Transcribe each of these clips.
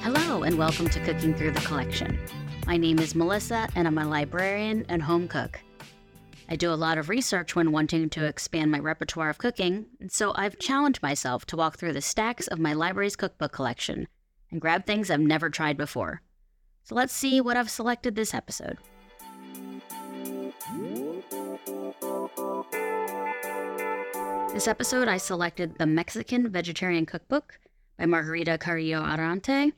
Hello, and welcome to Cooking Through the Collection. My name is Melissa, and I'm a librarian and home cook. I do a lot of research when wanting to expand my repertoire of cooking, and so I've challenged myself to walk through the stacks of my library's cookbook collection and grab things I've never tried before. So let's see what I've selected this episode. This episode, I selected the Mexican Vegetarian Cookbook by Margarita Carrillo Arronte.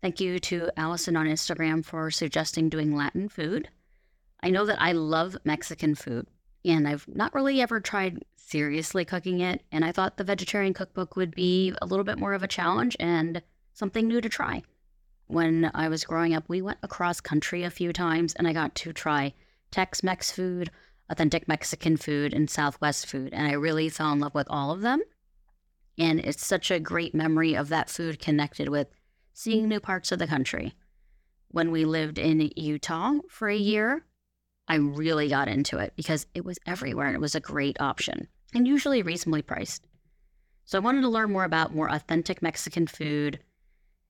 Thank you to Allison on Instagram for suggesting doing Latin food. I know that I love Mexican food, and I've not really ever tried seriously cooking it, and I thought the vegetarian cookbook would be a little bit more of a challenge and something new to try. When I was growing up, we went across country a few times, and I got to try Tex Mex food, authentic Mexican food, and Southwest food, and I really fell in love with all of them. And it's such a great memory of that food connected with seeing new parts of the country. When we lived in Utah for a year, I really got into it because it was everywhere and it was a great option and usually reasonably priced. So I wanted to learn more about more authentic Mexican food.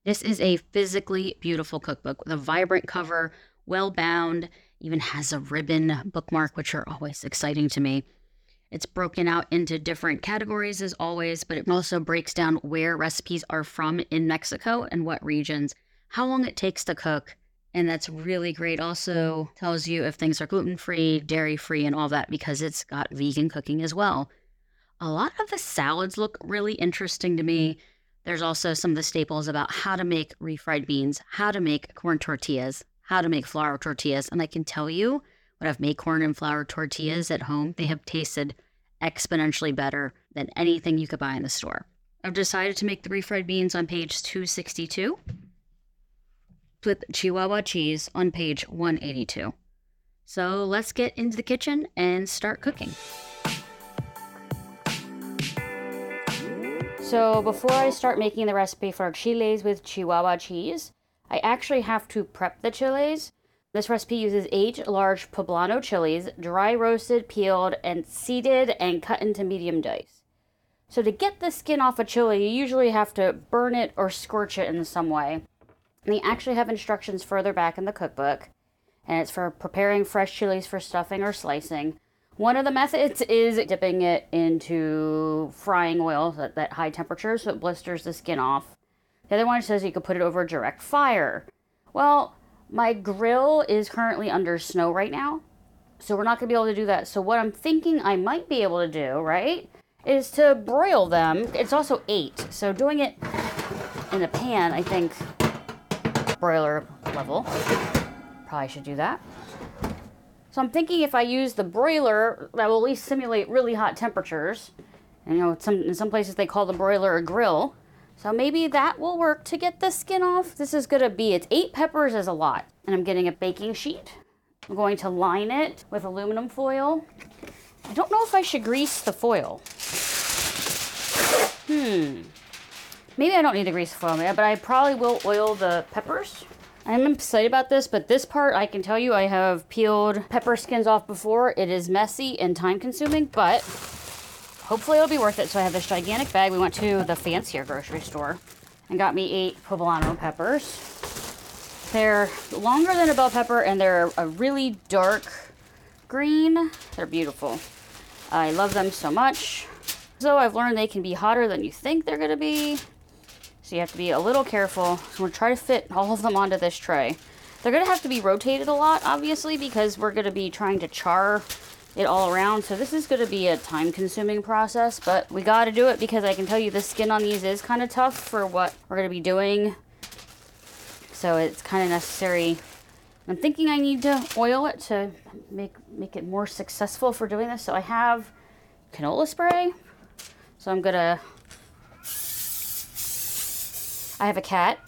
This is a physically beautiful cookbook with a vibrant cover, well bound, even has a ribbon bookmark, which are always exciting to me. It's broken out into different categories as always, but it also breaks down where recipes are from in Mexico and what regions, how long it takes to cook, and that's really great. Also tells you if things are gluten free, dairy free, and all that because it's got vegan cooking as well. A lot of the salads look really interesting to me. There's also some of the staples about how to make refried beans, how to make corn tortillas, how to make flour tortillas. And I can tell you, when I've made corn and flour tortillas at home, they have tasted exponentially better than anything you could buy in the store. I've decided to make the refried beans on page 262 with Chihuahua cheese on page 182. So let's get into the kitchen and start cooking. So before I start making the recipe for chiles with Chihuahua cheese, I actually have to prep the chiles. This recipe uses eight large poblano chilies, dry roasted, peeled, and seeded and cut into medium dice. So to get the skin off a chili, you usually have to burn it or scorch it in some way. And they actually have instructions further back in the cookbook, and it's for preparing fresh chilies for stuffing or slicing. One of the methods is dipping it into frying oil at that high temperature so it blisters the skin off. The other one says you could put it over direct fire. Well, my grill is currently under snow right now, so we're not going to be able to do that. So, what I'm thinking I might be able to do, right, is to broil them. It's also eight, so doing it in a pan, I think, broiler level. Probably should do that. So I'm thinking if I use the broiler, that will at least simulate really hot temperatures. And you know, some, in some places they call the broiler a grill. So maybe that will work to get the skin off. This is gonna be, it's eight peppers is a lot. And I'm getting a baking sheet. I'm going to line it with aluminum foil. I don't know if I should grease the foil. Hmm. Maybe I don't need to grease the foil, but I probably will oil the peppers. I'm excited about this, but this part I can tell you I have peeled pepper skins off before. It is messy and time consuming, but hopefully it'll be worth it. So I have this gigantic bag. We went to the fancier grocery store and got me eight poblano peppers. They're longer than a bell pepper and they're a really dark green. They're beautiful. I love them so much. So I've learned they can be hotter than you think they're gonna be. So you have to be a little careful. So we're trying to fit all of them onto this tray. They're going to have to be rotated a lot, obviously, because we're going to be trying to char it all around. So this is going to be a time consuming process, but we got to do it because I can tell you the skin on these is kind of tough for what we're going to be doing. So it's kind of necessary. I'm thinking I need to oil it to make make it more successful for doing this. So I have canola spray. So I'm going to I have a cat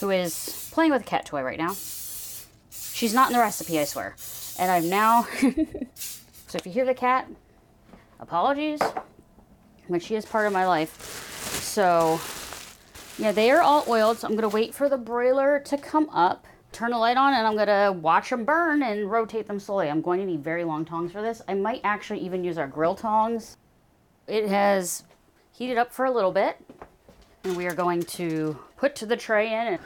who is playing with a cat toy right now. She's not in the recipe, I swear. And I'm now. so if you hear the cat, apologies. But she is part of my life. So, yeah, they are all oiled. So I'm to wait for the broiler to come up, turn the light on, and I'm to watch them burn and rotate them slowly. I'm going to need very long tongs for this. I might actually even use our grill tongs it has heated up for a little bit. And we are going to put to the tray in and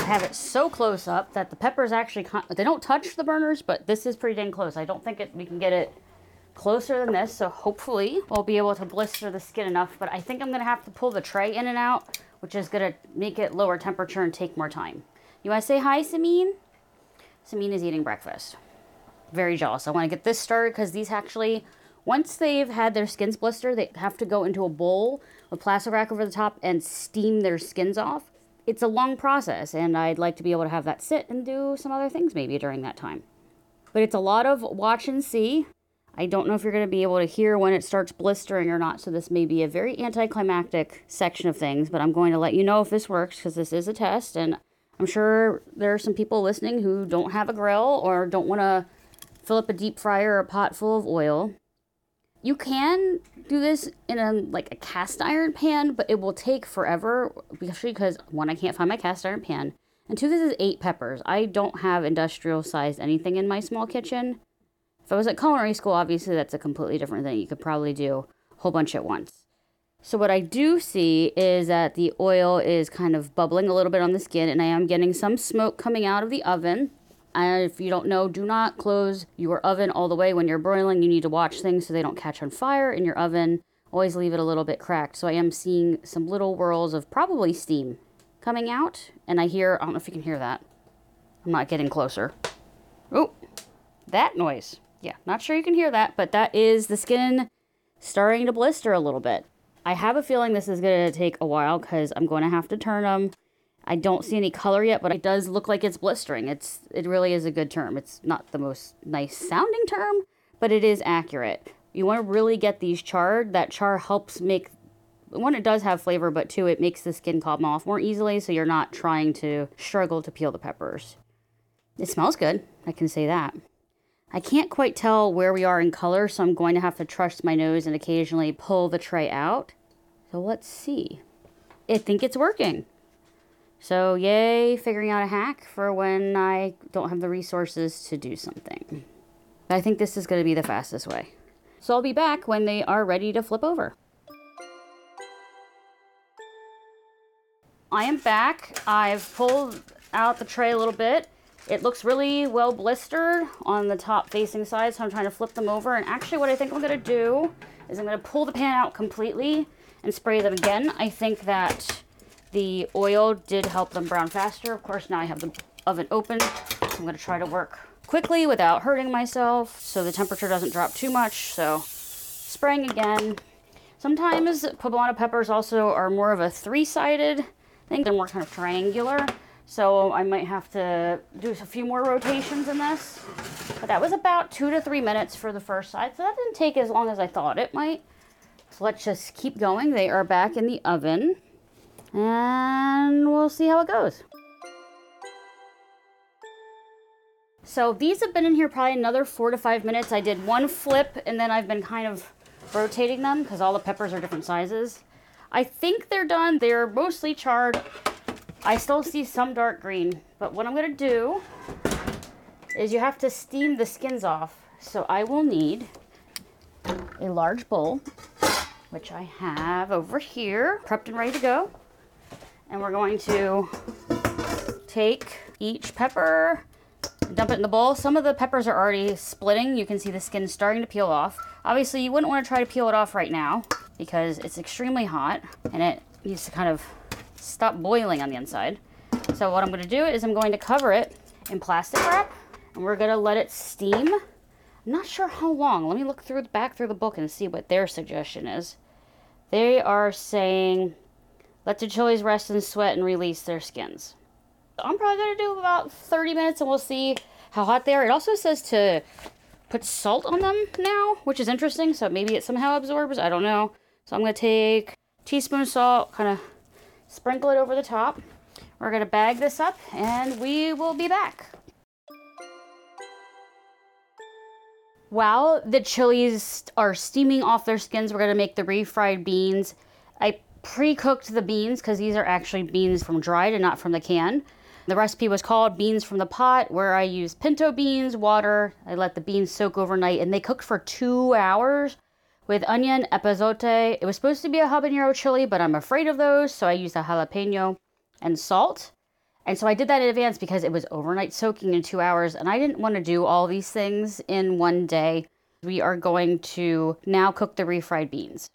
have it so close up that the peppers actually, they don't touch the burners, but this is pretty dang close. I don't think it, we can get it closer than this. So hopefully we'll be able to blister the skin enough, but I think I'm gonna have to pull the tray in and out, which is gonna make it lower temperature and take more time. You wanna say hi, Samine? Samine is eating breakfast. Very jealous. I wanna get this started because these actually, once they've had their skins blister, they have to go into a bowl with plastic wrap over the top and steam their skins off. It's a long process and I'd like to be able to have that sit and do some other things maybe during that time. But it's a lot of watch and see. I don't know if you're going to be able to hear when it starts blistering or not, so this may be a very anticlimactic section of things, but I'm going to let you know if this works because this is a test, and I'm sure there are some people listening who don't have a grill or don't want to fill up a deep fryer or a pot full of oil. You can do this in a like a cast iron pan, but it will take forever, especially because one, I can't find my cast iron pan, and two, this is eight peppers. I don't have industrial sized anything in my small kitchen. If I was at culinary school, obviously that's a completely different thing. You could probably do a whole bunch at once. So what I do see is that the oil is kind of bubbling a little bit on the skin and I am getting some smoke coming out of the oven. And if you don't know, do not close your oven all the way when you're broiling. You need to watch things so they don't catch on fire in your oven. Always leave it a little bit cracked. So I am seeing some little whirls of probably steam coming out. And I hear, I don't know if you can hear that. I'm not getting closer. Oh, that noise. Yeah, not sure you can hear that, but that is the skin starting to blister a little bit. I have a feeling this is going to take a while because I'm going to have to turn them. I don't see any color yet, but it does look like it's blistering. It's it really is a good term. It's not the most nice sounding term, but it is accurate. You want to really get these charred. That char helps make one it does have flavor, but two it makes the skin come off more easily, so you're not trying to struggle to peel the peppers. It smells good. I can say that. I can't quite tell where we are in color, so I'm going to have to trust my nose and occasionally pull the tray out. So let's see. I think it's working. So yay, figuring out a hack for when I don't have the resources to do something. I think this is going to be the fastest way. So I'll be back when they are ready to flip over. I am back. I've pulled out the tray a little bit it looks really well blistered on the top facing side, so I'm trying to flip them over. And actually what I think I'm gonna do is I'm gonna pull the pan out completely and spray them again. I think that the oil did help them brown faster. Of course, now I have the oven open. So I'm gonna try to work quickly without hurting myself so the temperature doesn't drop too much. So spraying again. Sometimes poblano peppers also are more of a three-sided thing. They're more kind of triangular. So I might have to do a few more rotations in this. But that was about two to three minutes for the first side. So that didn't take as long as I thought it might. So let's just keep going. They are back in the oven. And we'll see how it goes. So these have been in here probably another four to five minutes. I did one flip and then I've been kind of rotating them because all the peppers are different sizes. I think they're done. They're mostly charred. I still see some dark green, but what I'm going to do is you have to steam the skins off. So I will need a large bowl, which I have over here, prepped and ready to go. And we're going to take each pepper, dump it in the bowl. Some of the peppers are already splitting. You can see the skin starting to peel off. Obviously, you wouldn't want to try to peel it off right now because it's extremely hot and it needs to kind of stop boiling on the inside. So what I'm going to do is I'm going to cover it in plastic wrap and we're going to let it steam. I'm not sure how long. Let me look through back through the book and see what their suggestion is. They are saying let the chilies rest and sweat and release their skins. I'm probably going to do about 30 minutes and we'll see how hot they are. It also says to put salt on them now, which is interesting. So maybe it somehow absorbs. I don't know. So I'm going to take teaspoon of salt, kind of sprinkle it over the top. We're going to bag this up and we will be back. While the chilies are steaming off their skins, we're going to make the refried beans. I pre-cooked the beans because these are actually beans from dried and not from the can. The recipe was called Beans from the Pot, where I used pinto beans, water. I let the beans soak overnight and they cooked for two hours with onion, epazote. It was supposed to be a habanero chili, but I'm afraid of those, so I used a jalapeno and salt. And so I did that in advance because it was overnight soaking in two hours, and I didn't want to do all these things in one day. We are going to now cook the refried beans.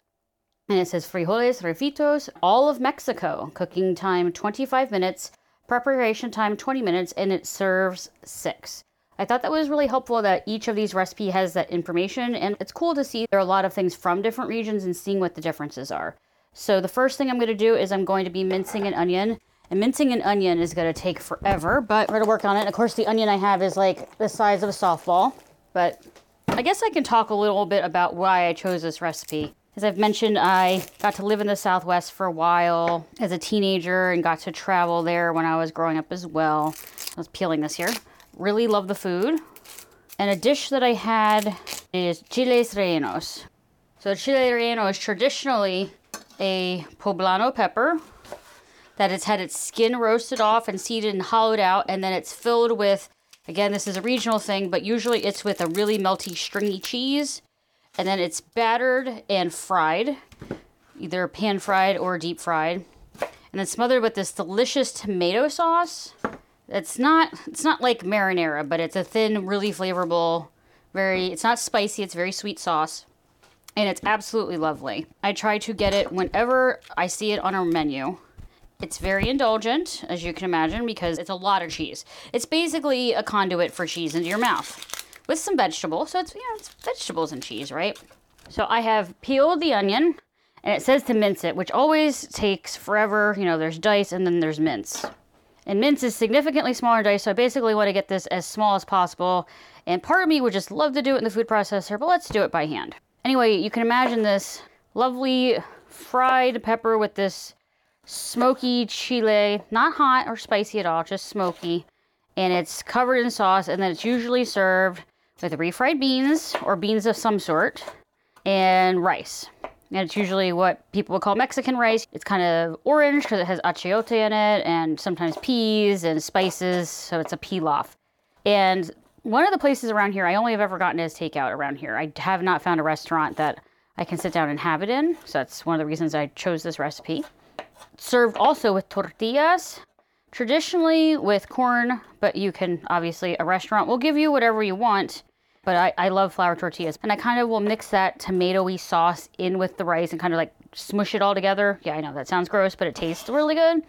And it says frijoles refritos, all of Mexico. Cooking time 25 minutes, preparation time 20 minutes, and it serves six. I thought that was really helpful that each of these recipe has that information, and it's cool to see there are a lot of things from different regions and seeing what the differences are. So the first thing I'm going to do is I'm going to be mincing an onion. And mincing an onion is going to take forever, but we're going to work on it. And of course, the onion I have is like the size of a softball. But I guess I can talk a little bit about why I chose this recipe. As I've mentioned, I got to live in the Southwest for a while as a teenager and got to travel there when I was growing up as well. I was peeling this here. Really love the food. And a dish that I had is chiles rellenos. So chile relleno is traditionally a poblano pepper that has had its skin roasted off and seeded and hollowed out, and then it's filled with, again, this is a regional thing, but usually it's with a really melty, stringy cheese, and then it's battered and fried, either pan fried or deep fried, and then smothered with this delicious tomato sauce it's not it's not like marinara, but it's a thin, really flavorful, very it's not spicy, it's very sweet sauce. And it's absolutely lovely. I try to get it whenever I see it on a menu. It's very indulgent, as you can imagine, because it's a lot of cheese. It's basically a conduit for cheese into your mouth with some vegetables. So it's know, it's vegetables and cheese, right? So I have peeled the onion and it says to mince it, which always takes forever. You know, there's dice and then there's mince. And mince is significantly smaller dice, so I basically want to get this as small as possible. And part of me would just love to do it in the food processor, but let's do it by hand. Anyway, you can imagine this lovely fried pepper with this smoky chile, not hot or spicy at all, just smoky. And it's covered in sauce, and then it's usually served with refried beans or beans of some sort and rice and it's usually what people would call Mexican rice. It's kind of orange because it has achiote in it, and sometimes peas and spices, so it's a pilaf. And one of the places around here I only have ever gotten is takeout around here. I have not found a restaurant that I can sit down and have it in, so that's one of the reasons I chose this recipe. served also with tortillas, traditionally with corn, but you can obviously, a restaurant will give you whatever you want but I, I love flour tortillas. And I kind of will mix that tomatoey sauce in with the rice and kind of like smush it all together. Yeah, I know that sounds gross, but it tastes really good.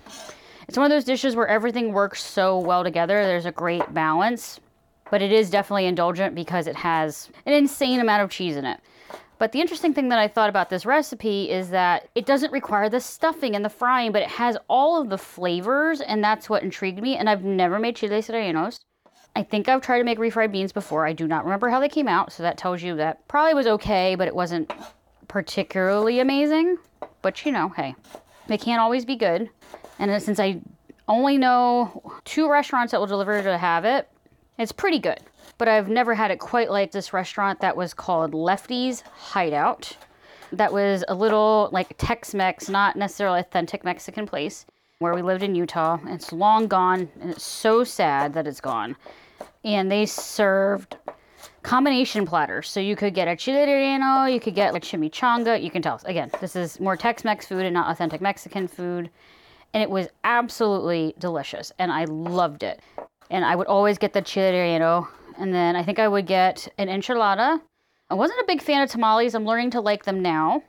It's one of those dishes where everything works so well together. There's a great balance, but it is definitely indulgent because it has an insane amount of cheese in it. But the interesting thing that I thought about this recipe is that it doesn't require the stuffing and the frying, but it has all of the flavors, and that's what intrigued me. And I've never made chiles rellenos. I think I've tried to make refried beans before. I do not remember how they came out, so that tells you that probably was okay, but it wasn't particularly amazing. But you know, hey, they can't always be good. And since I only know two restaurants that will deliver to have it, it's pretty good. But I've never had it quite like this restaurant that was called Lefty's Hideout. That was a little like Tex Mex, not necessarily authentic Mexican place where we lived in Utah. It's long gone, and it's so sad that it's gone. And they served combination platters. So you could get a chile relleno, you could get a chimichanga. You can tell, again, this is more Tex Mex food and not authentic Mexican food. And it was absolutely delicious, and I loved it. And I would always get the chile relleno, and then I think I would get an enchilada. I wasn't a big fan of tamales. I'm learning to like them now.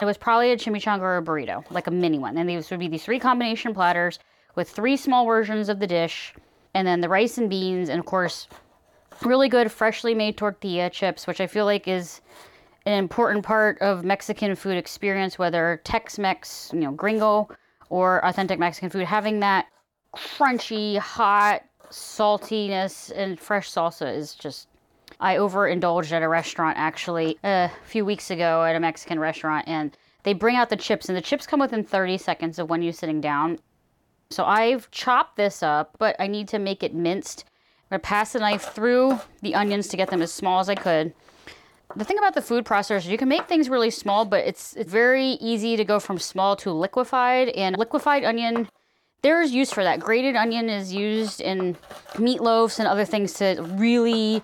It was probably a chimichanga or a burrito, like a mini one. And these would be these three combination platters with three small versions of the dish, and then the rice and beans, and of course, really good freshly made tortilla chips, which I feel like is an important part of Mexican food experience, whether Tex-Mex, you know, gringo, or authentic Mexican food. Having that crunchy, hot saltiness and fresh salsa is just I overindulged at a restaurant actually uh, a few weeks ago at a Mexican restaurant, and they bring out the chips, and the chips come within 30 seconds of when you're sitting down. So I've chopped this up, but I need to make it minced. I'm gonna pass the knife through the onions to get them as small as I could. The thing about the food processor, you can make things really small, but it's, it's very easy to go from small to liquefied. And liquefied onion, there's use for that. Grated onion is used in meatloafs and other things to really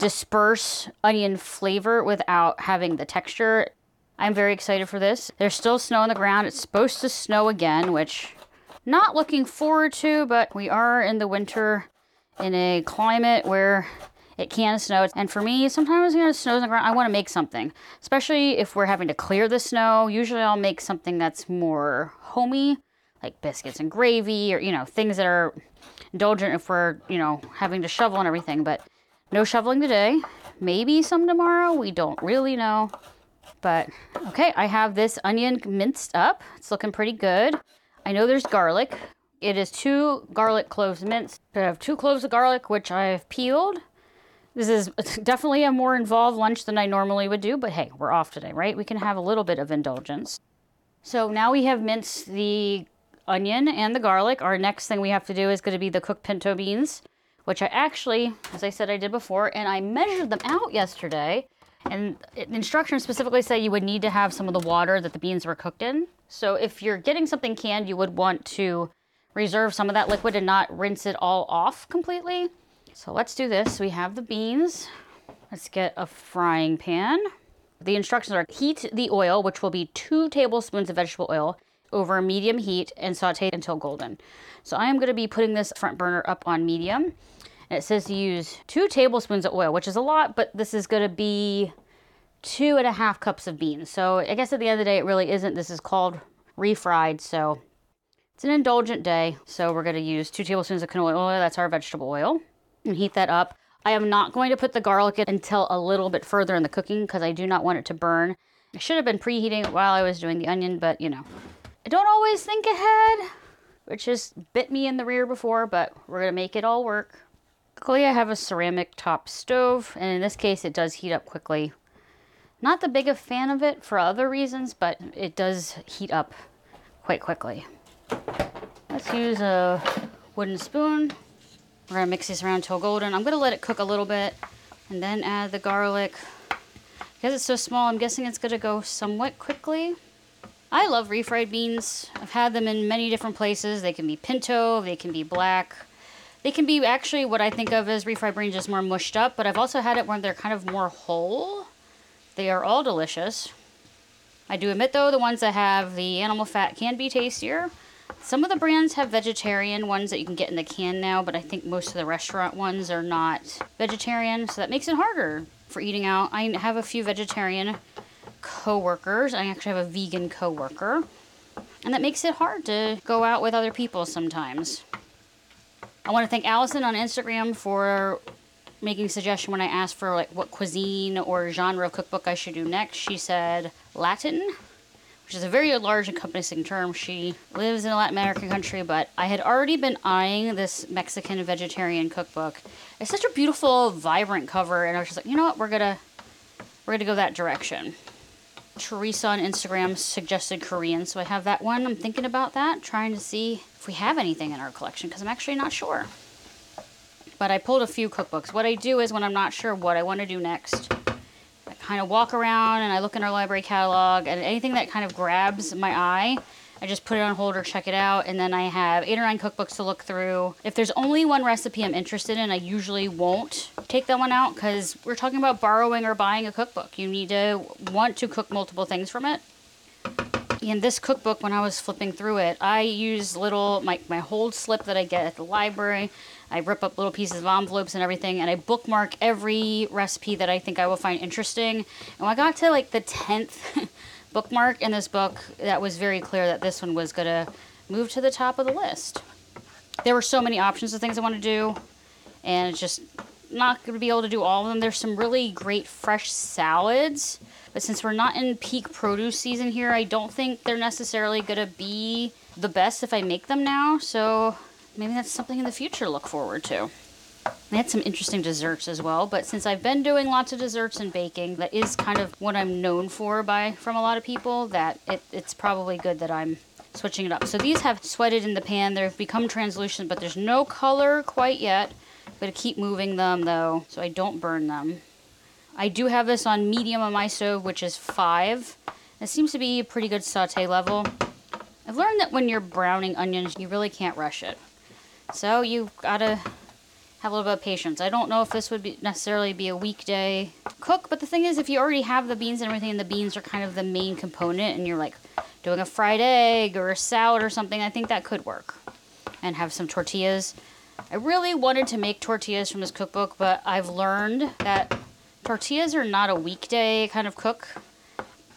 disperse onion flavor without having the texture. I'm very excited for this. There's still snow on the ground. It's supposed to snow again, which not looking forward to, but we are in the winter in a climate where it can snow. And for me, sometimes know, it snows on the ground. I want to make something, especially if we're having to clear the snow. Usually, I'll make something that's more homey, like biscuits and gravy, or you know, things that are indulgent if we're you know having to shovel and everything. But no shoveling today. Maybe some tomorrow. We don't really know. But okay, I have this onion minced up. It's looking pretty good. I know there's garlic. It is two garlic cloves minced. I have two cloves of garlic, which I've peeled. This is definitely a more involved lunch than I normally would do, but hey, we're off today, right? We can have a little bit of indulgence. So now we have minced the onion and the garlic. Our next thing we have to do is going to be the cooked pinto beans, which I actually, as I said, I did before, and I measured them out yesterday. And the instructions specifically say you would need to have some of the water that the beans were cooked in. So if you're getting something canned, you would want to reserve some of that liquid and not rinse it all off completely. So let's do this. We have the beans. Let's get a frying pan. The instructions are heat the oil, which will be two tablespoons of vegetable oil, over medium heat and saute until golden. So I am going to be putting this front burner up on medium. And it says to use two tablespoons of oil, which is a lot, but this is going to be two and a half cups of beans. So I guess at the end of the day, it really isn't. This is called refried. So it's an indulgent day. So we're going to use two tablespoons of canola oil. That's our vegetable oil and heat that up. I am not going to put the garlic in until a little bit further in the cooking because I do not want it to burn. I should have been preheating it while I was doing the onion, but you know, I don't always think ahead, which has bit me in the rear before, but we're gonna make it all work. Luckily, I have a ceramic top stove, and in this case, it does heat up quickly. Not the big fan of it for other reasons, but it does heat up quite quickly. Let's use a wooden spoon. We're gonna mix this around until golden. I'm gonna let it cook a little bit and then add the garlic. Because it's so small, I'm guessing it's gonna go somewhat quickly. I love refried beans. I've had them in many different places. They can be pinto, they can be black. They can be actually what I think of as refried beans, just more mushed up, but I've also had it where they're kind of more whole. They are all delicious. I do admit though, the ones that have the animal fat can be tastier. Some of the brands have vegetarian ones that you can get in the can now, but I think most of the restaurant ones are not vegetarian, so that makes it harder for eating out. I have a few vegetarian co-workers. I actually have a vegan co-worker. And that makes it hard to go out with other people sometimes. I want to thank Allison on Instagram for making a suggestion when I asked for like what cuisine or genre of cookbook I should do next. She said Latin which is a very large encompassing term. She lives in a Latin American country, but I had already been eyeing this Mexican vegetarian cookbook. It's such a beautiful, vibrant cover, and I was just like, you know what, we're gonna we're gonna go that direction. Teresa on Instagram suggested Korean, so I have that one. I'm thinking about that, trying to see if we have anything in our collection because I'm actually not sure. But I pulled a few cookbooks. What I do is when I'm not sure what I want to do next, I kind of walk around and I look in our library catalog and anything that kind of grabs my eye, I just put it on hold or check it out. And then I have eight or nine cookbooks to look through. If there's only one recipe I'm interested in, I usually won't take that one out because we're talking about borrowing or buying a cookbook. You need to want to cook multiple things from it. In this cookbook, when I was flipping through it, I use little, my, my hold slip that I get at the library. I rip up little pieces of envelopes and everything, and I bookmark every recipe that I think I will find interesting. And when I got to like the 10th bookmark in this book, that was very clear that this one was going to move to the top of the list. There were so many options of things I want to do, and it's just not going to be able to do all of them. There's some really great fresh salads, but since we're not in peak produce season here, I don't think they're necessarily going to be the best if I make them now. So maybe that's something in the future to look forward to. I had some interesting desserts as well, but since I've been doing lots of desserts and baking, that is kind of what I'm known for by from a lot of people. That it, it's probably good that I'm switching it up. So these have sweated in the pan; they've become translucent, but there's no color quite yet. I'm gonna keep moving them though, so I don't burn them. I do have this on medium on my stove, which is five. It seems to be a pretty good saute level. I've learned that when you're browning onions, you really can't rush it. So you gotta have a little bit of patience. I don't know if this would be necessarily be a weekday cook, but the thing is, if you already have the beans and everything, and the beans are kind of the main component, and you're like doing a fried egg or a salad or something, I think that could work. And have some tortillas. I really wanted to make tortillas from this cookbook, but I've learned that tortillas are not a weekday kind of cook.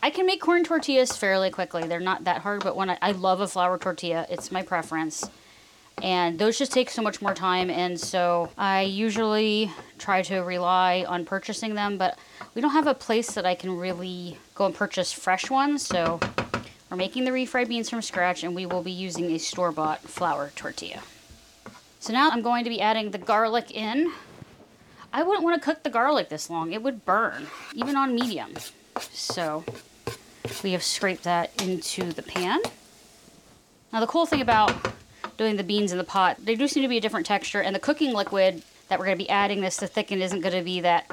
I can make corn tortillas fairly quickly. They're not that hard, but when I, I love a flour tortilla, it's my preference. And those just take so much more time, and so I usually try to rely on purchasing them, but we don't have a place that I can really go and purchase fresh ones, so we're making the refried beans from scratch, and we will be using a store bought flour tortilla. So now I'm going to be adding the garlic in. I wouldn't want to cook the garlic this long, it would burn, even on medium. So we have scraped that into the pan. Now the cool thing about doing the beans in the pot, they do seem to be a different texture, and the cooking liquid that we're going to be adding this to thicken isn't going to be that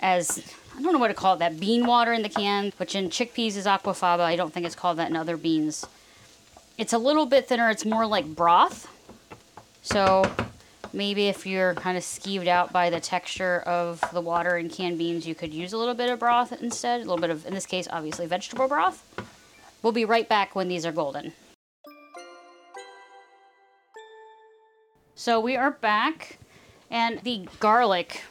as I don't know what to call it, that bean water in the can, which in chickpeas is aquafaba. I don't think it's called that in other beans. It's a little bit thinner. It's more like broth. So maybe if you're kind of skeeved out by the texture of the water and canned beans, you could use a little bit of broth instead. A little bit of, in this case, obviously vegetable broth. We'll be right back when these are golden. So we are back, and the garlic,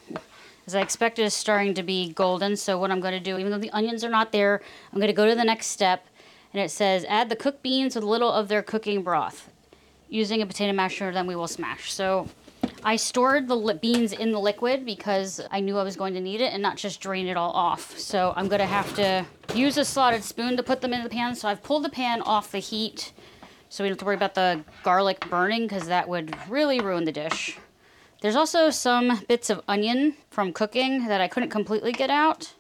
as I expected, is starting to be golden. So what I'm going to do, even though the onions are not there, I'm going to go to the next step, and it says add the cooked beans with a little of their cooking broth. Using a potato masher, then we will smash. So I stored the beans in the liquid because I knew I was going to need it and not just drain it all off. So I'm going to have to use a slotted spoon to put them in the pan. So I've pulled the pan off the heat so we don't have to worry about the garlic burning because that would really ruin the dish. There's also some bits of onion from cooking that I couldn't completely get out.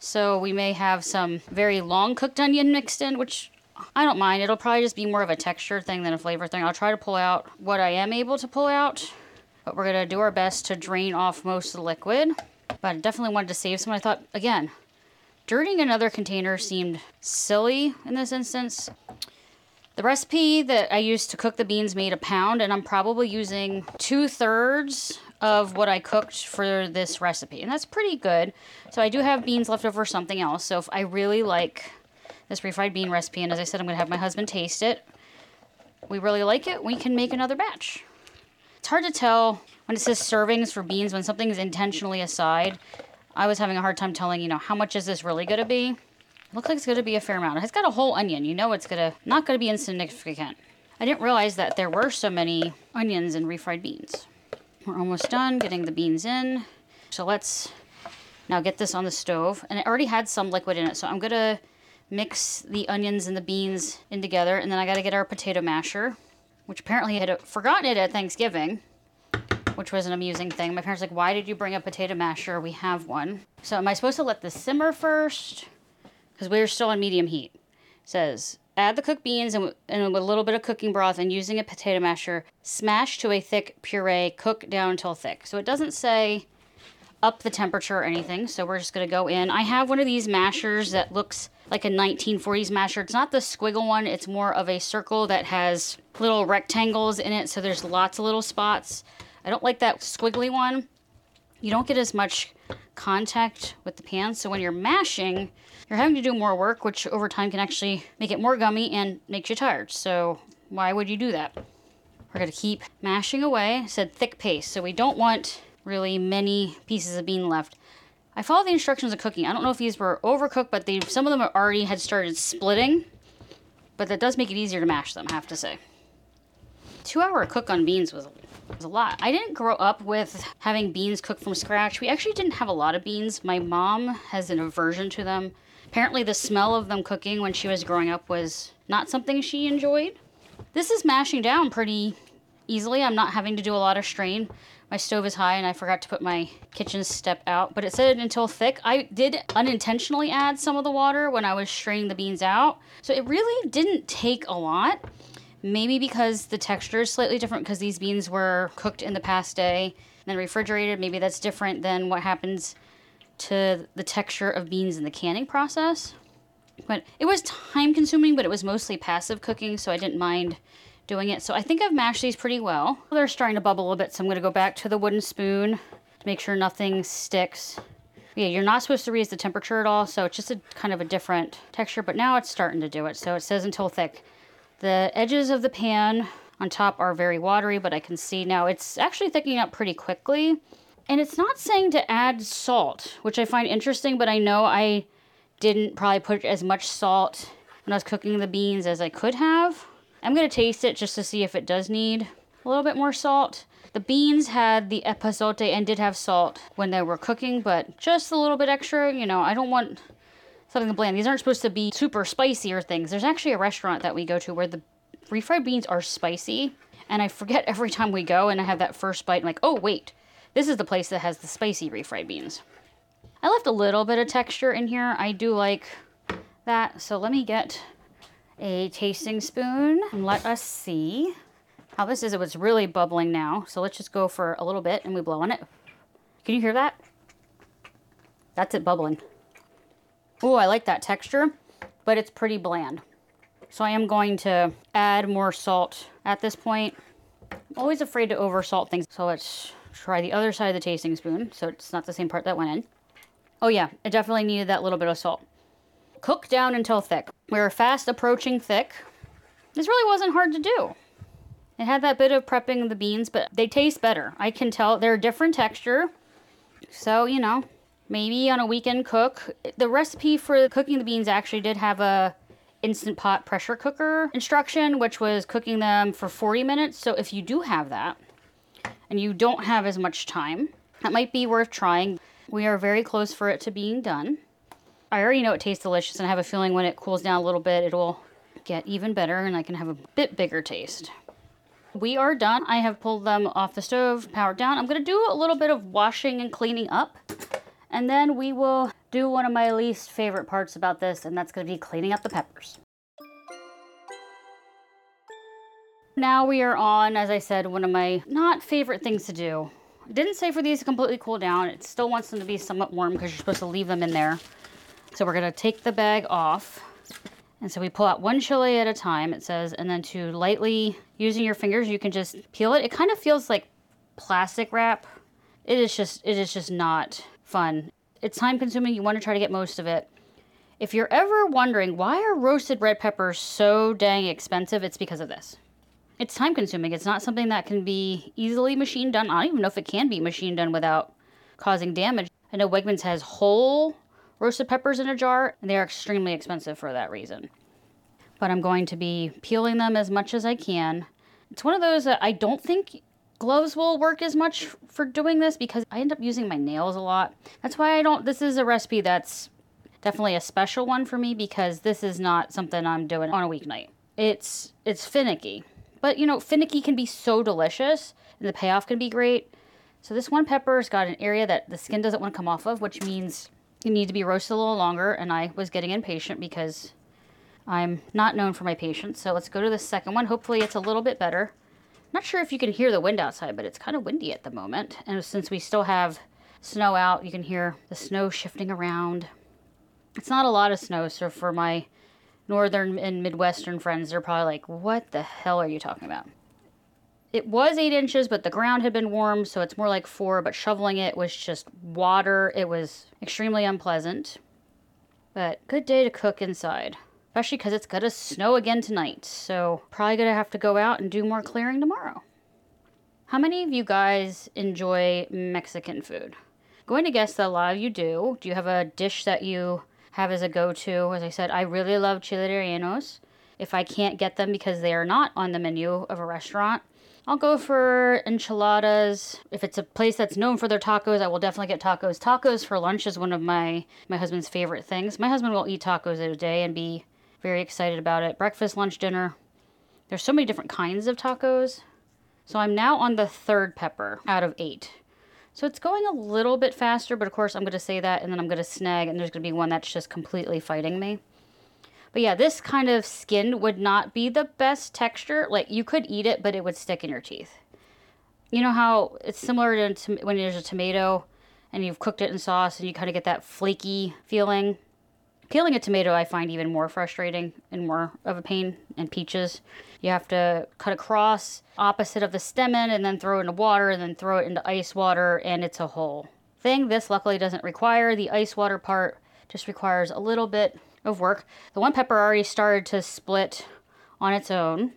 So we may have some very long cooked onion mixed in, which I don't mind. It'll probably just be more of a texture thing than a flavor thing. I'll try to pull out what I am able to pull out, but we're to do our best to drain off most of the liquid. But I definitely wanted to save some. I thought, again, dirtying another container seemed silly in this instance. The recipe that I used to cook the beans made a pound, and I'm probably using two thirds of what I cooked for this recipe, and that's pretty good. So I do have beans left over for something else. So if I really like this refried bean recipe, and as I said, I'm going to have my husband taste it, we really like it, we can make another batch. It's hard to tell when it says servings for beans when something is intentionally aside. I was having a hard time telling, you know, how much is this really going to be? Looks like it's going to be a fair amount. It's got a whole onion. You know it's going to not going to be insignificant. I didn't realize that there were so many onions in refried beans. We're almost done getting the beans in. So let's now get this on the stove. And it already had some liquid in it. So I'm to mix the onions and the beans in together. And then I got to get our potato masher, which apparently I had forgotten it at Thanksgiving, which was an amusing thing. My parents like, why did you bring a potato masher? We have one. So am I supposed to let this simmer first? because we're still on medium heat. It says add the cooked beans and, and a little bit of cooking broth and using a potato masher, smash to a thick puree, cook down until thick. So it doesn't say up the temperature or anything. So we're just going to go in. I have one of these mashers that looks like a 1940s masher. It's not the squiggle one, it's more of a circle that has little rectangles in it. So there's lots of little spots. I don't like that squiggly one. You don't get as much contact with the pan. So when you're mashing, you're having to do more work, which over time can actually make it more gummy and makes you tired. So why would you do that? We're to keep mashing away. Said thick paste, so we don't want really many pieces of bean left. I followed the instructions of cooking. I don't know if these were overcooked, but they some of them already had started splitting. But that does make it easier to mash them, I have to say. Two hour cook on beans was, was a lot. I didn't grow up with having beans cooked from scratch. We actually didn't have a lot of beans. My mom has an aversion to them. Apparently, the smell of them cooking when she was growing up was not something she enjoyed. This is mashing down pretty easily. I'm not having to do a lot of strain. My stove is high and I forgot to put my kitchen step out, but it said until thick. I did unintentionally add some of the water when I was straining the beans out. So it really didn't take a lot. Maybe because the texture is slightly different because these beans were cooked in the past day, and then refrigerated. Maybe that's different than what happens to the texture of beans in the canning process. But it was time consuming, but it was mostly passive cooking, so I didn't mind doing it. So I think I've mashed these pretty well. They're starting to bubble a bit, so I'm gonna go back to the wooden spoon to make sure nothing sticks. Yeah, you're not supposed to raise the temperature at all, so it's just a kind of a different texture, but now it's starting to do it. So it says until thick. The edges of the pan on top are very watery, but I can see now it's actually thickening up pretty quickly. And it's not saying to add salt, which I find interesting, but I know I didn't probably put as much salt when I was cooking the beans as I could have. I'm going to taste it just to see if it does need a little bit more salt. The beans had the epazote and did have salt when they were cooking, but just a little bit extra. You know, I don't want something bland. These aren't supposed to be super spicy or things. There's actually a restaurant that we go to where the refried beans are spicy, and I forget every time we go and I have that first bite, I'm like, oh, wait, this is the place that has the spicy refried beans. I left a little bit of texture in here. I do like that. So let me get a tasting spoon and let us see how this is. It was really bubbling now. So let's just go for a little bit and we blow on it. Can you hear that? That's it bubbling. Oh, I like that texture, but it's pretty bland. So I am going to add more salt at this point. I'm always afraid to over salt things. So let's try the other side of the tasting spoon. So it's not the same part that went in. Oh yeah, it definitely needed that little bit of salt. Cook down until thick. We are fast approaching thick. This really wasn't hard to do. It had that bit of prepping the beans, but they taste better. I can tell they're a different texture. So, you know, maybe on a weekend cook. The recipe for cooking the beans actually did have a instant pot pressure cooker instruction, which was cooking them for 40 minutes. So if you do have that and you don't have as much time, that might be worth trying. We are very close for it to being done. I already know it tastes delicious and I have a feeling when it cools down a little bit, it'll get even better and I can have a bit bigger taste. We are done. I have pulled them off the stove, powered down. I'm to do a little bit of washing and cleaning up. And then we will do one of my least favorite parts about this, and that's to be cleaning up the peppers. Now we are on, as I said, one of my not favorite things to do. Didn't say for these to completely cool down. It still wants them to be somewhat warm because you're supposed to leave them in there. So we're gonna take the bag off. And so we pull out one chili at a time, it says, and then to lightly, using your fingers, you can just peel it. It kind of feels like plastic wrap. It is just, it is just not fun. It's time consuming. You want to try to get most of it. If you're ever wondering why are roasted red peppers so dang expensive, it's because of this. It's time consuming. It's not something that can be easily machine done. I don't even know if it can be machine done without causing damage. I know Wegmans has whole roasted peppers in a jar, and they are extremely expensive for that reason. But I'm going to be peeling them as much as I can. It's one of those that I don't think gloves will work as much for doing this because I end up using my nails a lot. That's why I don't, this is a recipe that's definitely a special one for me because this is not something I'm doing on a weeknight. It's, it's finicky. But you know, finicky can be so delicious and the payoff can be great. So this one pepper's got an area that the skin doesn't want to come off of, which means you need to be roasted a little longer, and I was getting impatient because I'm not known for my patience. So let's go to the second one. Hopefully it's a little bit better. Not sure if you can hear the wind outside, but it's kind of windy at the moment. And since we still have snow out, you can hear the snow shifting around. It's not a lot of snow, so for my northern and midwestern friends, they're probably like, what the hell are you talking about? It was eight inches, but the ground had been warm, so it's more like four. But shoveling it was just water. It was extremely unpleasant. But good day to cook inside, especially because it's gonna snow again tonight. So probably gonna have to go out and do more clearing tomorrow. How many of you guys enjoy Mexican food? I'm going to guess that a lot of you do. Do you have a dish that you have as a go-to? As I said, I really love chile rellenos. If I can't get them because they are not on the menu of a restaurant, I'll go for enchiladas. If it's a place that's known for their tacos, I will definitely get tacos. Tacos for lunch is one of my my husband's favorite things. My husband will eat tacos a day and be very excited about it. Breakfast, lunch, dinner. There's so many different kinds of tacos. So I'm now on the third pepper out of 8. So it's going a little bit faster, but of course I'm going to say that and then I'm going to snag and there's going to be one that's just completely fighting me. But yeah, this kind of skin would not be the best texture. Like you could eat it, but it would stick in your teeth. You know how it's similar to when there's a tomato and you've cooked it in sauce and you kind of get that flaky feeling. Peeling a tomato I find even more frustrating and more of a pain and peaches. You have to cut across opposite of the stem end and then throw it into water and then throw it into ice water and it's a whole thing. This luckily doesn't require the ice water part, just requires a little bit of work. The one pepper already started to split on its own.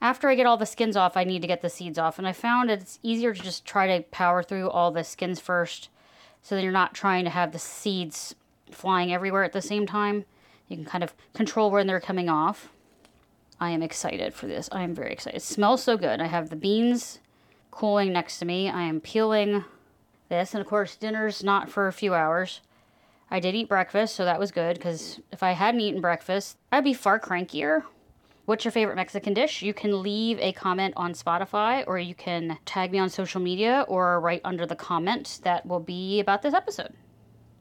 After I get all the skins off, I need to get the seeds off. And I found it's easier to just try to power through all the skins first so that you're not trying to have the seeds flying everywhere at the same time. You can kind of control when they're coming off. I am excited for this. I am very excited. It smells so good. I have the beans cooling next to me. I am peeling this. And of course, dinner's not for a few hours. I did eat breakfast, so that was good because if I hadn't eaten breakfast, I'd be far crankier. What's your favorite Mexican dish? You can leave a comment on Spotify or you can tag me on social media or write under the comment that will be about this episode.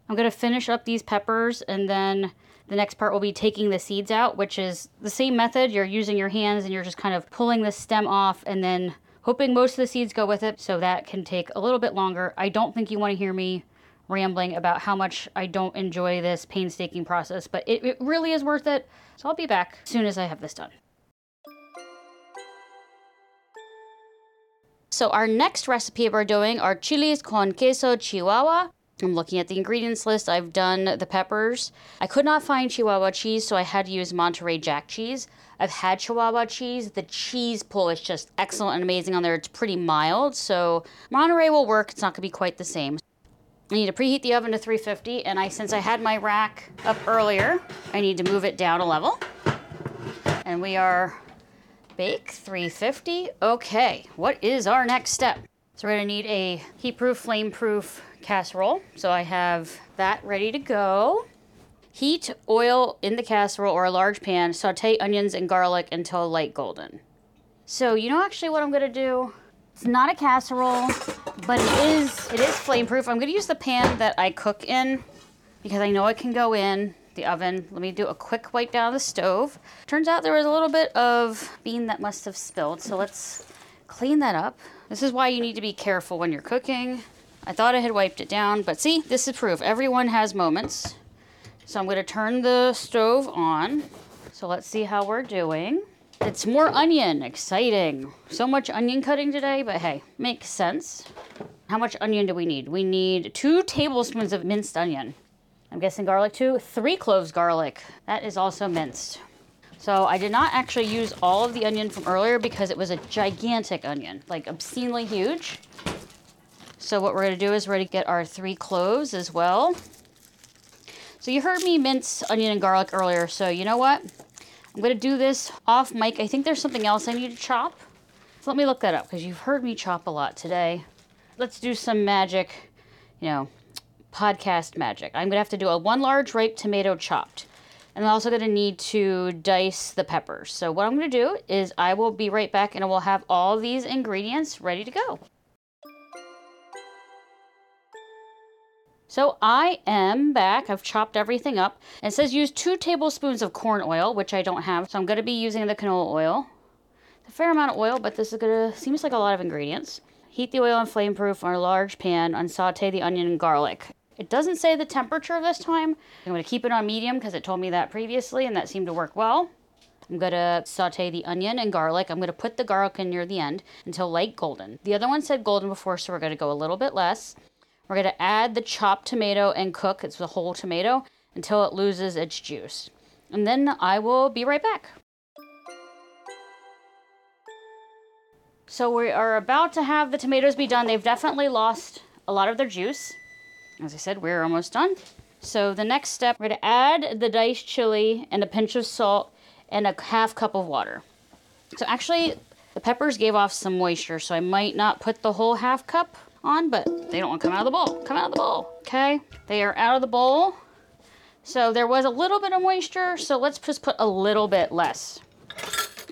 I'm going to finish up these peppers and then the next part will be taking the seeds out, which is the same method. You're using your hands and you're just kind of pulling the stem off and then hoping most of the seeds go with it. So that can take a little bit longer. I don't think you want to hear me rambling about how much I don't enjoy this painstaking process, but it, it really is worth it. So I'll be back as soon as I have this done. So our next recipe we're doing are chiles con queso chihuahua. I'm looking at the ingredients list. I've done the peppers. I could not find Chihuahua cheese, so I had to use Monterey Jack cheese. I've had Chihuahua cheese. The cheese pull is just excellent and amazing on there. It's pretty mild, so Monterey will work. It's not going to be quite the same. I need to preheat the oven to 350, and I since I had my rack up earlier, I need to move it down a level. And we are bake 350. Okay, what is our next step? So we're gonna need a heat-proof, flame-proof casserole. So I have that ready to go. Heat oil in the casserole or a large pan. Saute onions and garlic until light golden. So you know actually what I'm gonna do? It's not a casserole, but it is it is flame proof. I'm gonna use the pan that I cook in because I know it can go in the oven. Let me do a quick wipe down the stove. Turns out there was a little bit of bean that must have spilled, so let's clean that up. This is why you need to be careful when you're cooking. I thought I had wiped it down, but see, this is proof. Everyone has moments. So I'm gonna turn the stove on. So let's see how we're doing. It's more onion, exciting. So much onion cutting today, but hey, makes sense. How much onion do we need? We need two tablespoons of minced onion. I'm guessing garlic too. Three cloves garlic. That is also minced. So I did not actually use all of the onion from earlier because it was a gigantic onion, like obscenely huge. So what we're gonna do is we're gonna get our three cloves as well. So you heard me mince onion and garlic earlier, so you know what? I'm to do this off mic. I think there's something else I need to chop. So let me look that up because you've heard me chop a lot today. Let's do some magic, you know, podcast magic. I'm to have to do a one large ripe tomato chopped. And I'm also to need to dice the peppers. So what I'm to do is I will be right back and I will have all these ingredients ready to go. So I am back. I've chopped everything up. It says use two tablespoons of corn oil, which I don't have. So I'm going to be using the canola oil. It's a fair amount of oil, but this is going to, seems like a lot of ingredients. Heat the oil in flame proof on a large pan and saute the onion and garlic. It doesn't say the temperature this time. I'm going to keep it on medium because it told me that previously and that seemed to work well. I'm going to saute the onion and garlic. I'm going to put the garlic in near the end until light golden. The other one said golden before, so we're going to go a little bit less. We're going to add the chopped tomato and cook, it's the whole tomato, until it loses its juice. And then I will be right back. So we are about to have the tomatoes be done. They've definitely lost a lot of their juice. As I said, we're almost done. So the next step, we're going to add the diced chili and a pinch of salt and a half cup of water. So actually, the peppers gave off some moisture, so I might not put the whole half cup on, but they don't want to come out of the bowl. Come out of the bowl, okay? They are out of the bowl. So there was a little bit of moisture, so let's just put a little bit less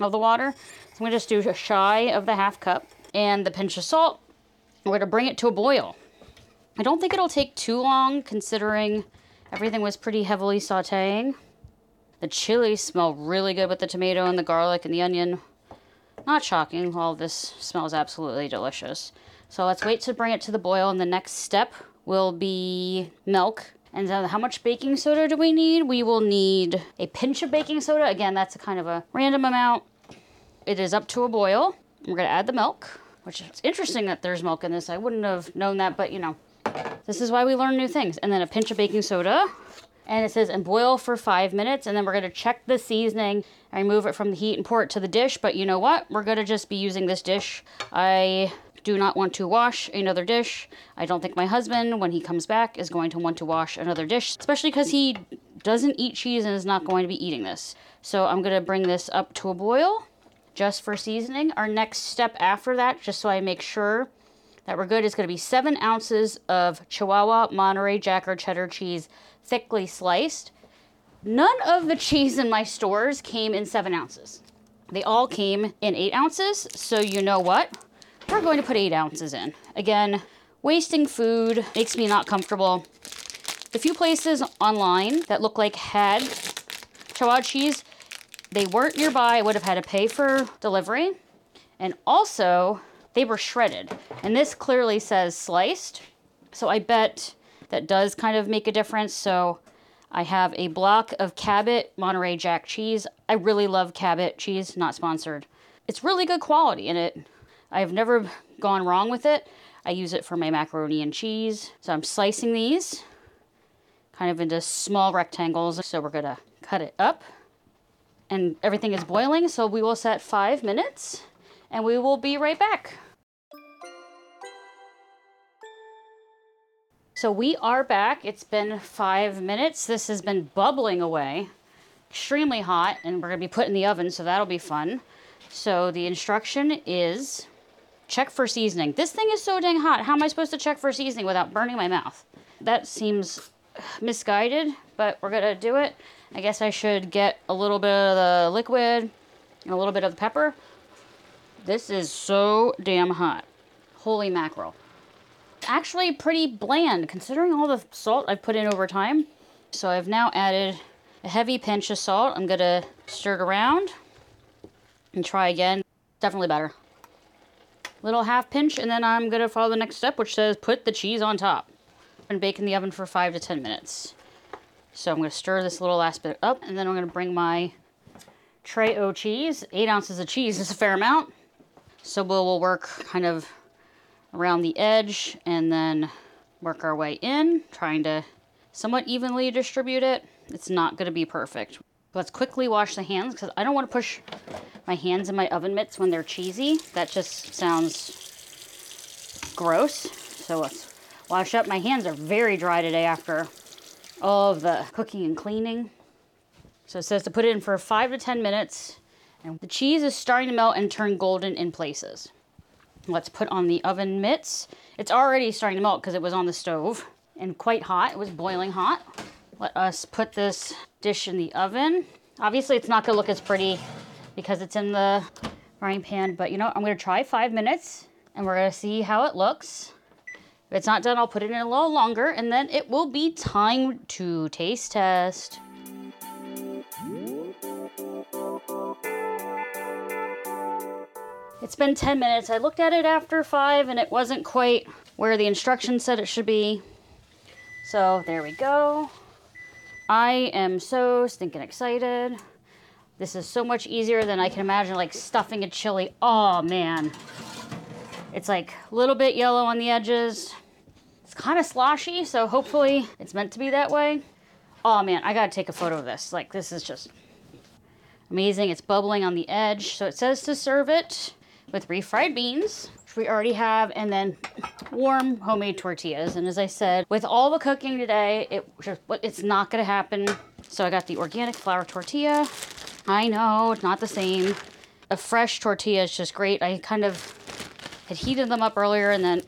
of the water. So I'm gonna just do a shy of the half cup and the pinch of salt. We're gonna bring it to a boil. I don't think it'll take too long considering everything was pretty heavily sauteing. The chili smell really good with the tomato and the garlic and the onion. Not shocking, all this smells absolutely delicious. So let's wait to bring it to the boil and the next step will be milk. And then how much baking soda do we need? We will need a pinch of baking soda. Again, that's a kind of a random amount. It is up to a boil. We're gonna add the milk, which is interesting that there's milk in this. I wouldn't have known that, but you know, this is why we learn new things. And then a pinch of baking soda. And it says, and boil for five minutes. And then we're gonna check the seasoning remove it from the heat and pour it to the dish. But you know what? We're gonna just be using this dish. I do not want to wash another dish. I don't think my husband, when he comes back, is going to want to wash another dish, especially because he doesn't eat cheese and is not going to be eating this. So I'm going to bring this up to a boil just for seasoning. Our next step after that, just so I make sure that we're good, is going to be seven ounces of Chihuahua Monterey Jack or cheddar cheese, thickly sliced. None of the cheese in my stores came in seven ounces. They all came in eight ounces. So you know what? We're going to put eight ounces in. Again, wasting food makes me not comfortable. The few places online that look like had Chihuahua cheese, they weren't nearby. I would have had to pay for delivery. And also, they were shredded. And this clearly says sliced. So I bet that does kind of make a difference. So I have a block of Cabot Monterey Jack cheese. I really love Cabot cheese, not sponsored. It's really good quality and it I've never gone wrong with it. I use it for my macaroni and cheese. So I'm slicing these kind of into small rectangles. So we're gonna cut it up and everything is boiling. So we will set five minutes and we will be right back. So we are back. It's been five minutes. This has been bubbling away, extremely hot, and we're gonna be put in the oven, so that'll be fun. So the instruction is check for seasoning. This thing is so dang hot. How am I supposed to check for seasoning without burning my mouth? That seems misguided, but we're gonna do it. I guess I should get a little bit of the liquid and a little bit of the pepper. This is so damn hot. Holy mackerel. Actually pretty bland considering all the salt I've put in over time. So I've now added a heavy pinch of salt. I'm gonna stir it around and try again. Definitely better little half pinch, and then I'm gonna follow the next step, which says put the cheese on top and bake in the oven for five to 10 minutes. So I'm gonna stir this little last bit up, and then I'm gonna bring my tray o cheese. Eight ounces of cheese is a fair amount. So we'll, we'll work kind of around the edge and then work our way in, trying to somewhat evenly distribute it. It's not gonna be perfect. Let's quickly wash the hands because I don't want to push my hands in my oven mitts when they're cheesy. That just sounds gross. So let's wash up. My hands are very dry today after all of the cooking and cleaning. So it says to put it in for five to 10 minutes. And the cheese is starting to melt and turn golden in places. Let's put on the oven mitts. It's already starting to melt because it was on the stove and quite hot. It was boiling hot. Let us put this dish in the oven. Obviously, it's not gonna look as pretty because it's in the frying pan, but you know, I'm gonna try five minutes and we're gonna see how it looks. If it's not done, I'll put it in a little longer and then it will be time to taste test. It's been 10 minutes. I looked at it after five and it wasn't quite where the instructions said it should be. So there we go. I am so stinking excited. This is so much easier than I can imagine like stuffing a chili. Oh man. It's like a little bit yellow on the edges. It's kind of sloshy, so hopefully it's meant to be that way. Oh man, I gotta take a photo of this. Like this is just amazing. It's bubbling on the edge. So it says to serve it with refried beans, which we already have, and then warm homemade tortillas. And as I said, with all the cooking today, it it's not gonna happen. So I got the organic flour tortilla. I know it's not the same. A fresh tortilla is just great. I kind of had heated them up earlier and then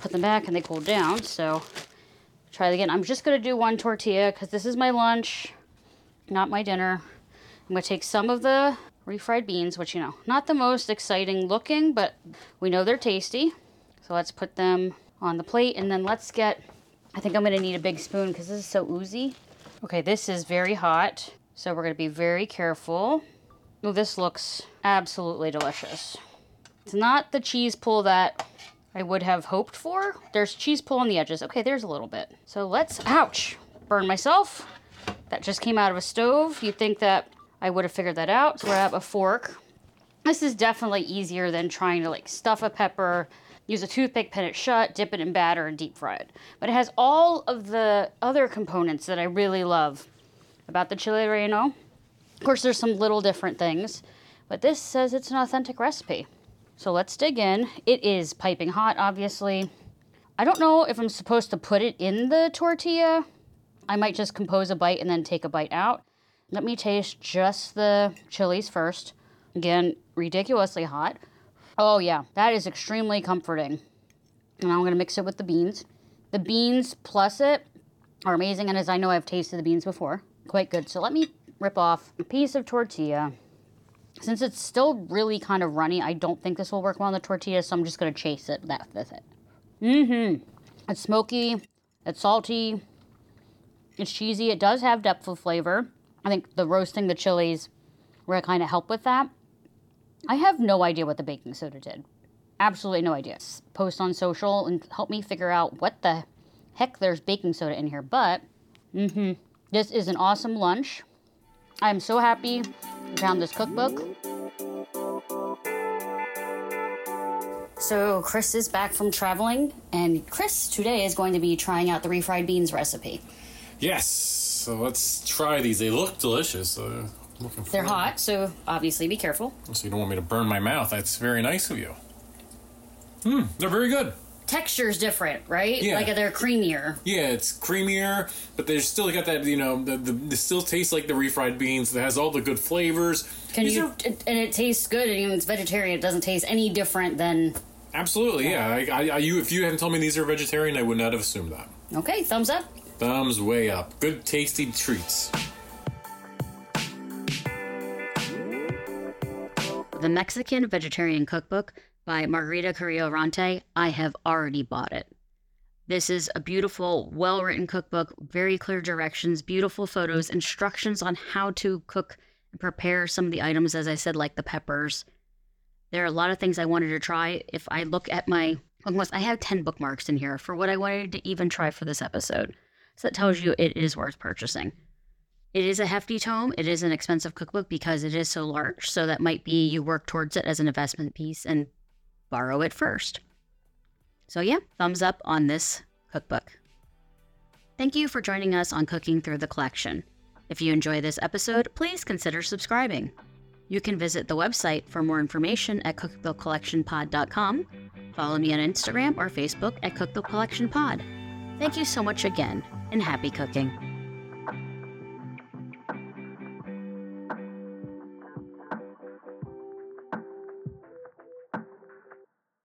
put them back and they cooled down. So try it again. I'm just gonna do one tortilla because this is my lunch, not my dinner. I'm gonna take some of the refried beans, which, you know, not the most exciting looking, but we know they're tasty. So let's put them on the plate and then let's get, I think I'm gonna need a big spoon because this is so oozy. Okay, this is very hot. So we're gonna be very careful. Oh, this looks absolutely delicious. It's not the cheese pull that I would have hoped for. There's cheese pull on the edges. Okay, there's a little bit. So let's, ouch. burn myself. That just came out of a stove. You'd think that I would have figured that out. So have a fork. This is definitely easier than trying to like stuff a pepper, use a toothpick, pin it shut, dip it in batter, and deep fry it. But it has all of the other components that I really love about the chile relleno. Of course, there's some little different things, but this says it's an authentic recipe. So let's dig in. It is piping hot, obviously. I don't know if I'm supposed to put it in the tortilla. I might just compose a bite and then take a bite out. Let me taste just the chilies first. Again, ridiculously hot. Oh, yeah, that is extremely comforting. And I'm to mix it with the beans. The beans plus it are amazing, and as I know, I've tasted the beans before. Quite good. So let me rip off a piece of tortilla. Since it's still really kind of runny, I don't think this will work well on the tortilla, so I'm just to chase it that with it. Mm-hmm. It's smoky, it's salty, it's cheesy. It does have depth of flavor. I think the roasting the chilies will kind of help with that. I have no idea what the baking soda did. Absolutely no idea. Post on social and help me figure out what the heck there's baking soda in here. But, mm-hmm. This is an awesome lunch. I'm so happy I found this cookbook. So Chris is back from traveling, and Chris today is going to be trying out the refried beans recipe. Yes. So let's try these. They look delicious. Uh, looking They're hot, so obviously be careful. So you don't want me to burn my mouth. That's very nice of you. Hmm, they're very good. Texture's different, right? Yeah. Like they're creamier. Yeah, it's creamier, but they still got that, you know, the, the, they still tastes like the refried beans. It has all the good flavors. Can These you, are, and it tastes good, and it's vegetarian. It doesn't taste any different than. Absolutely, yeah. yeah. I, I, you, if you hadn't told me these are vegetarian, I would not have assumed that. Okay, thumbs up. Thumbs way up. Good, tasty treats. The Mexican Vegetarian Cookbook by Margarita Carrillo Arronte. I have already bought it. This is a beautiful, well written cookbook, very clear directions, beautiful photos, instructions on how to cook and prepare some of the items, as I said, like the peppers. There are a lot of things I wanted to try. If I look at my bookmarks, I have 10 bookmarks in here for what I wanted to even try for this episode. So that tells you it is worth purchasing. It is a hefty tome. It is an expensive cookbook because it is so large. So that might be you work towards it as an investment piece and borrow it first. So, yeah, thumbs up on this cookbook. Thank you for joining us on Cooking Through the Collection. If you enjoy this episode, please consider subscribing. You can visit the website for more information at cookbookcollectionpod.com. Follow me on Instagram or Facebook at Cookbook Collection Pod. Thank you so much again, and happy cooking.